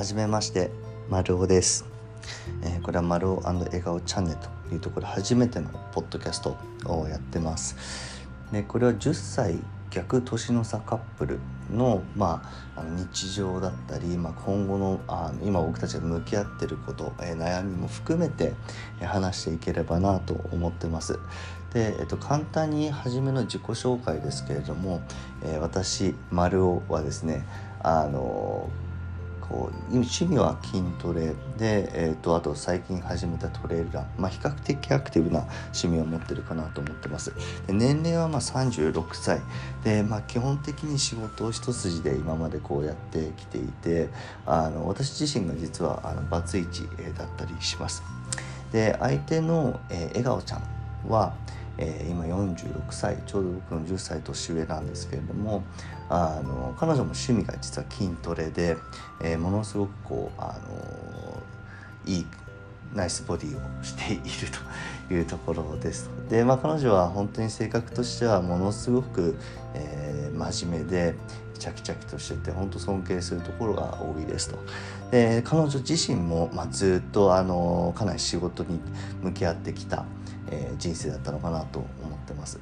はじめまして丸尾です、えーこれは丸尾笑顔チャンネルというところ初めてのポッドキャストをやってます。でこれは10歳逆年の差カップルの,、まあ、あの日常だったり、まあ、今後のあの今僕たちが向き合ってること、えー悩みも含めて、えー話していければなと思ってます。で、えっと、簡単に初めの自己紹介ですけれども、えー私丸尾はですねあのこう趣味は筋トレで、えー、とあと最近始めたトレイルラン、まあ、比較的アクティブな趣味を持ってるかなと思ってます。で年齢はまあ36歳で、まあ、基本的に仕事を一筋で今までこうやってきていてあの私自身が実はあのバツイチだったりします。で相手の、えー笑顔ちゃんは、えー今46歳ちょうど僕の10歳年上なんですけれどもあの彼女も趣味が実は筋トレで、えーものすごくこうあのいいナイスボディをしていると いうところです。で、まあ、彼女は本当に性格としてはものすごく、えー真面目でチャキチャキとしてて本当尊敬するところが多いですと。で彼女自身も、まあ、ずっとあのかなり仕事に向き合ってきた、えー人生だったのかなと思ってます。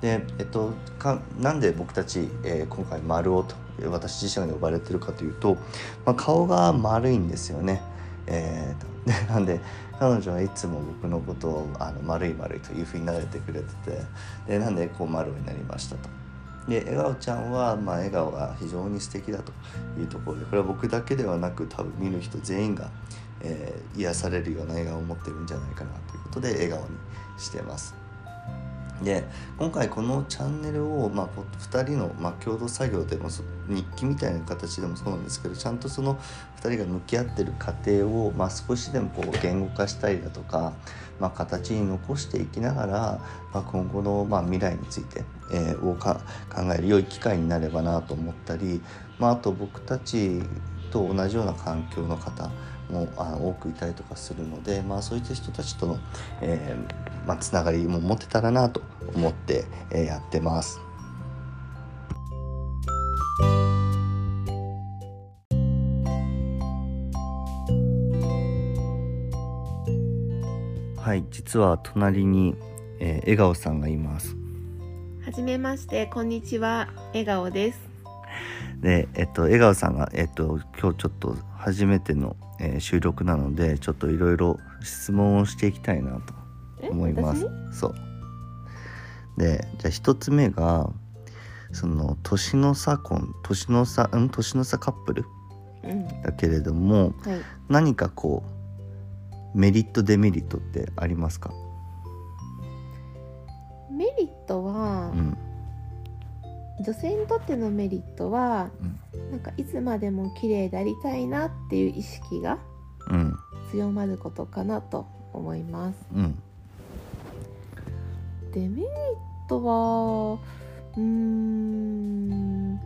で、えっと、かなんで僕たち、えー今回「丸尾」と私自身が呼ばれてるかというと、まあ、顔が丸いんですよね。えーと でなんで彼女はいつも僕のことをあの丸い丸いというふうに慣れてくれててでなんでこう丸になりましたと。で笑顔ちゃんは、まあ、笑顔が非常に素敵だというところでこれは僕だけではなく多分見る人全員が、えー癒されるような笑顔を持ってるんじゃないかなということで笑顔にしてます。で今回このチャンネルを、まあ、2人の、まあ、共同作業でも日記みたいな形でもそうなんですけどちゃんとその2人が向き合ってる過程を、まあ、少しでもこう言語化したりだとか、まあ、形に残していきながら、まあ、今後の、まあ、未来について、えーを考える良い機会になればなと思ったり、まあ、あと僕たちと同じような環境の方もあの多くいたりとかするので、まあ、そういった人たちとの、えーまあ、つながりも持てたらなと思って、えーやってます。はい実は隣に、えー笑顔さんがいます。はじめまして、こんにちは、笑顔です。で、えっと、笑顔さんが、えっと、今日ちょっと初めての、えー収録なのでちょっといろいろ質問をしていきたいなとえ思います。私？そう。でじゃあ一つ目がその年の差婚年の差うん？年の差カップル？うん、だけれどもはい。何かこうメリットデメリットってありますか、女性にとってのメリットは、なんかいつまでも綺麗でありたいなっていう意識がうん。強まることかなと思います。うん。デメリットは、うーん、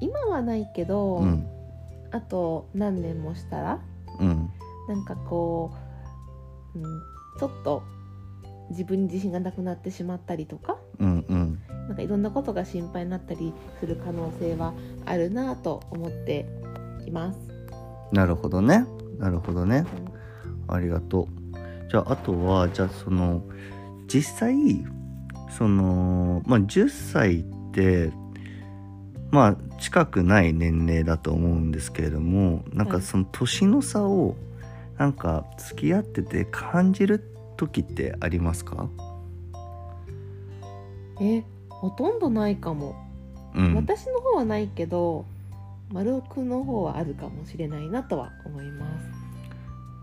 今はないけど、うん。あと何年もしたら、うん。なんかこう、うん、ちょっと自分に自信がなくなってしまったりとかうんうんなんかいろんなことが心配になったりする可能性はあるなと思っています。なるほどね。なるほどね。ありがとう。じゃああとはじゃあその実際そのまあ10歳ってまあ近くない年齢だと思うんですけれどもなんかはい。その年の差をなんか付き合ってて感じる時ってありますか？えほとんどないかも、うん私の方はないけど丸尾くんの方はあるかもしれないなとは思います。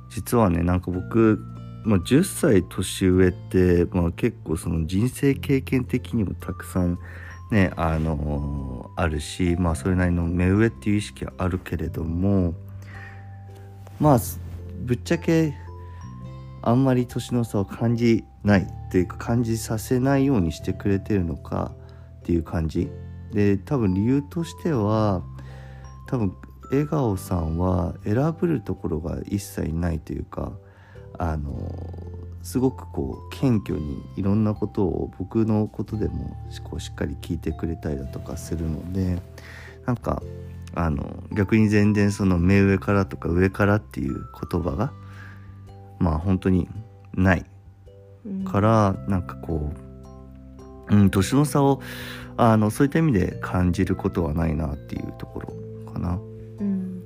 実はねなんか僕、まあ、10歳年上って、まあ、結構その人生経験的にもたくさんねあのあるし、まあ、それなりの目上っていう意識はあるけれどもまあぶっちゃけあんまり年の差を感じないっていうか感じさせないようにしてくれてるのかっていう感じ。で多分理由としては多分笑顔さんは選ぶるところが一切ないというかあのすごくこう謙虚にいろんなことを僕のことでもこうしっかり聞いてくれたりだとかするのでなんかあの逆に全然その目上からとか上からっていう言葉がまあ本当にない。うん。からなんかこう、うん、年の差をあのそういった意味で感じることはないなっていうところかな。うん。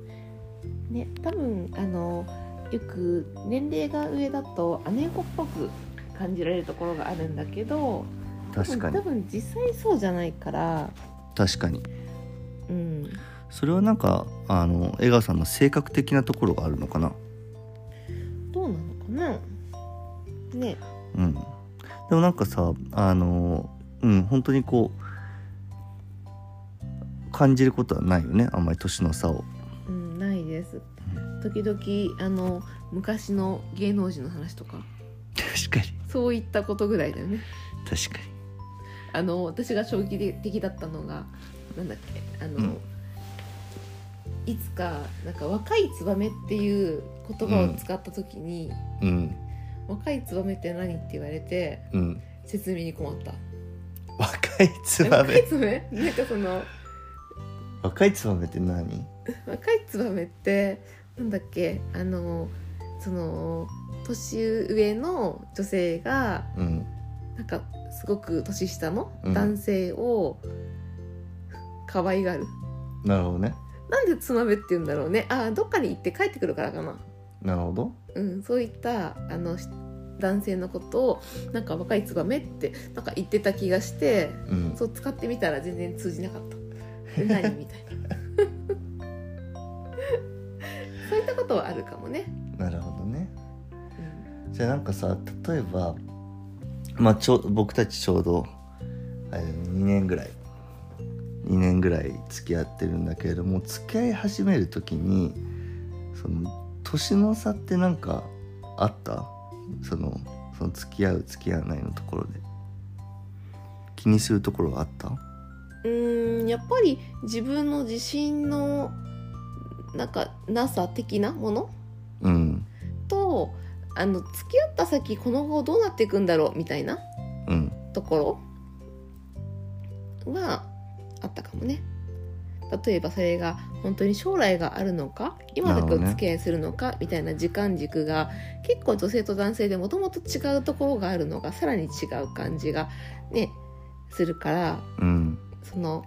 ね多分あのよく年齢が上だと姉子っぽく感じられるところがあるんだけど確かに。多分実際そうじゃないから。確かに。うん。それはなんかあの江川さんの性格的なところがあるのかなもなんかさあのうん本当にこう感じることはないよねあんまり年の差を。うんないです。時々あの昔の芸能人の話とか。確かに。そういったことぐらいだよね。確かに。あの私が衝撃的だったのがなんだっけあの、うん。いつかなんか若いツバメっていう言葉を使った時に、うん若いツバメって何って言われてうん。説明に困った。若いツバメ？若いツバメ？なんかその若いツバメって何？若いツバメってなんだっけ？あのその年上の女性がうん。なんかすごく年下のうん。男性を可愛がる、なるほどね。なんでツバメって言うんだろうね。あどっかに行って帰ってくるからかな。なるほど。うん、そういったあのし男性のことをなんか若いツバメってなんか言ってた気がしてうんそう使ってみたら全然通じなかった。で何みたいな。そういったことはあるかもね。なるほどねうんじゃあなんかさ例えばまあちょ僕たちちょうどあれ2年ぐらい2年ぐらい付き合ってるんだけれども付き合い始める時にその年の差ってなんかあった？そのその付き合う付き合わないのところで。気にするところはあった？うーんやっぱり自分の自信のなんかなさ的なもの？うん。とあの付き合った先この後どうなっていくんだろう？みたいなうん。ところがあったかもね例えばそれが本当に将来があるのか今だけお付き合いするのかみたいな時間軸が結構女性と男性でもともと違うところがあるのがさらに違う感じがねするからうん。その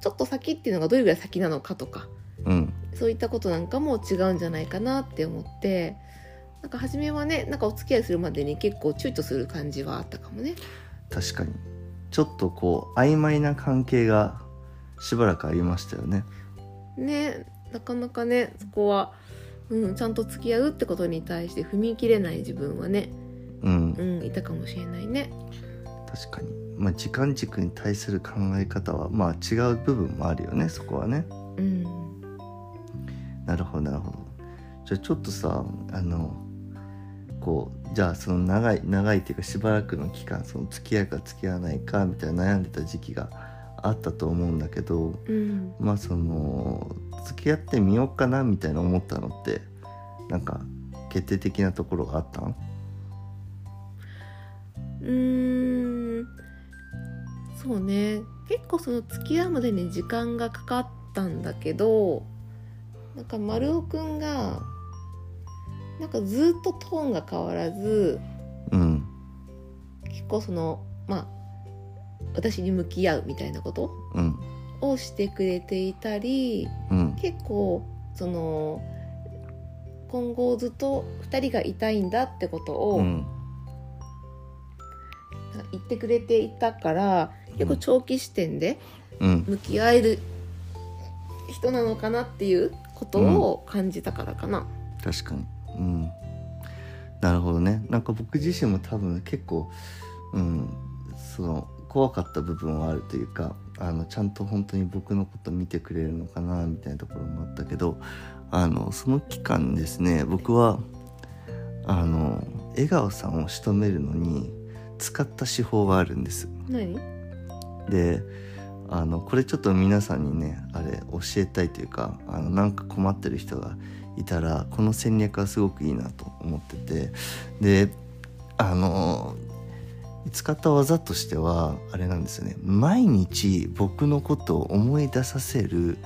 ちょっと先っていうのがどれぐらい先なのかとかうん。そういったことなんかも違うんじゃないかなって思ってなんか初めはねなんかお付き合いするまでに結構躊躇する感じはあったかもね。確かに。ちょっとこう曖昧な関係がしばらくありましたよね。ねなかなかねそこは、うん、ちゃんと付き合うってことに対して踏み切れない自分はね、うん。うん、いたかもしれないね。確かに。まあ時間軸に対する考え方はまあ違う部分もあるよねそこはね。うん、なるほどなるほど。じゃあちょっとさあのこうじゃあその長い長いっていうかしばらくの期間その付き合うか付き合わないかみたいな悩んでた時期があったと思うんだけどうん、まあその付き合ってみようかなみたいな思ったのってなんか決定的なところがあったんうーん。そうね。結構その付き合うまでに時間がかかったんだけどなんか丸尾くんがなんかずっとトーンが変わらずうん。結構そのまあ私に向き合うみたいなことうん。をしてくれていたりうん。結構その今後ずっと2人がいたいんだってことをうん。言ってくれていたから、結構長期視点でうん。向き合える人なのかなっていうことを感じたからかな。確かに。うん。なるほどね。なんか僕自身も多分結構うん。その怖かった部分はあるというかあのちゃんと本当に僕のこと見てくれるのかなみたいなところもあったけどあのその期間ですね僕はあの笑顔さんを仕留めるのに使った手法があるんです。何？であのこれちょっと皆さんにねあれ教えたいというかあのなんか困ってる人がいたらこの戦略はすごくいいなと思っててであの使った技としてはあれなんですよね。毎日僕のことを思い出させる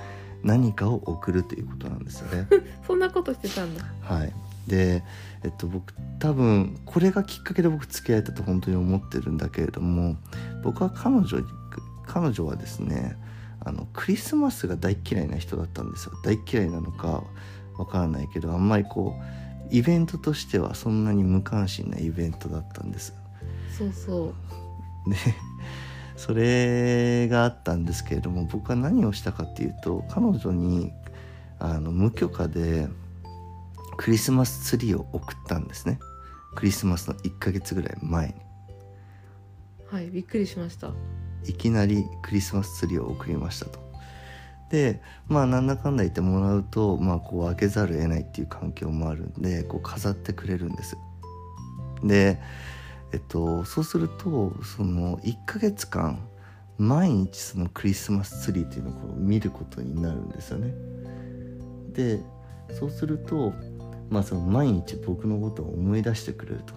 何かを送るということなんですよね。そんなことしてたんだ。はい、で、えっと、僕多分これがきっかけで僕付き合えたと本当に思ってるんだけれども僕は彼女彼女はですねあのクリスマスが大嫌いな人だったんですよ。大嫌いなのかわからないけどあんまりこうイベントとしてはそんなに無関心なイベントだったんですそうそう。で それがあったんですけれども僕は何をしたかっていうと彼女にあの無許可でクリスマスツリーを送ったんですね。クリスマスの1ヶ月ぐらい前に。はいびっくりしました。いきなりクリスマスツリーを送りましたと。でまあなんだかんだ言ってもらうとまあこう開けざるを得ないっていう環境もあるんでこう飾ってくれるんです。でえっとそうするとその1ヶ月間毎日そのクリスマスツリーっていうのを見ることになるんですよね。でそうするとまあその毎日僕のことを思い出してくれると。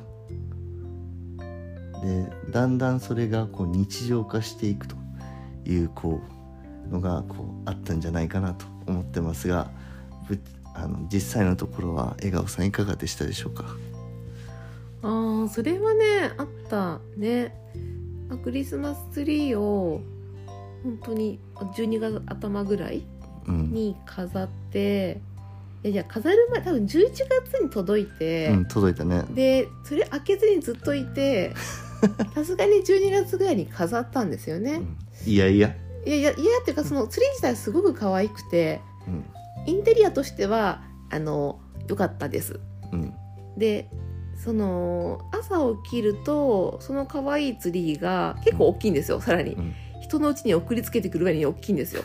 でだんだんそれがこう日常化していくというこうのがこうあったんじゃないかなと思ってますがあの実際のところは笑顔さんいかがでしたでしょうか？あーそれはねあったね。あクリスマスツリーを本当に12月頭ぐらいうん、に飾っていやいや飾る前多分11月に届いて、うん、届いたね。でそれ開けずにずっといて さすがに12月ぐらいに飾ったんですよね、うん。いやいや、いやいやいやっていうかそのツリー自体すごく可愛くてうん。インテリアとしてはあの良かったです。うん。でその朝起きるとその可愛いツリーが結構大きいんですよさらに。うん。人の家に送りつけてくるぐらいに大きいんですよ。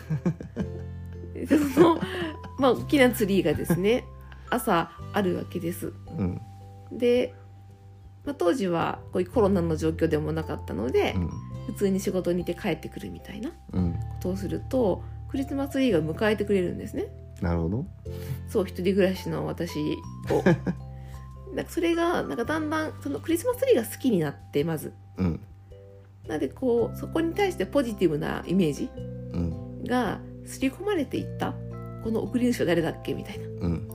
で そのまあ大きなツリーがですね朝あるわけです。うん。で、まあ、当時はこういうコロナの状況でもなかったので、うん。普通に仕事に行って帰ってくるみたいなうん。ことをするとクリスマスツリーが迎えてくれるんですね。なるほど。そう一人暮らしの私をなんかそれがなんかだんだんそのクリスマスツリーが好きになってまず。うん。なのでこうそこに対してポジティブなイメージうん。が刷り込まれていった。この送り主は誰だっけみたいな。うん。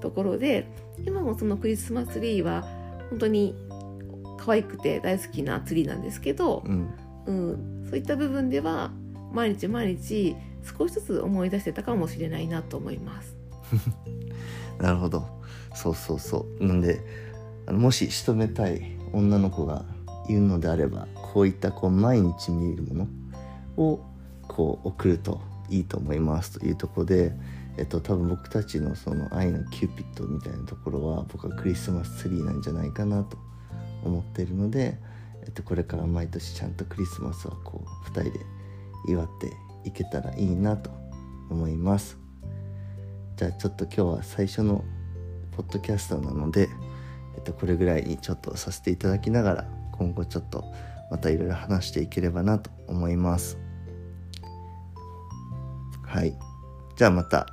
ところで今もそのクリスマスツリーは本当に可愛くて大好きなツリーなんですけど、うん。うん、そういった部分では毎日毎日少しずつ思い出してたかもしれないなと思います。なるほどそうそうそうなんであのもし仕留めたい女の子がいるのであればこういったこう毎日見るものをこう送るといいと思いますというとこで、えっと、多分僕たちのその愛のキューピッドみたいなところは僕はクリスマスツリーなんじゃないかなと思っているので、えっと、これから毎年ちゃんとクリスマスはこう2人で祝っていけたらいいなと思います。じゃあちょっと今日は最初のポッドキャストなので、えっと、これぐらいにちょっとさせていただきながら今後ちょっとまたいろいろ話していければなと思います。はい。じゃあまた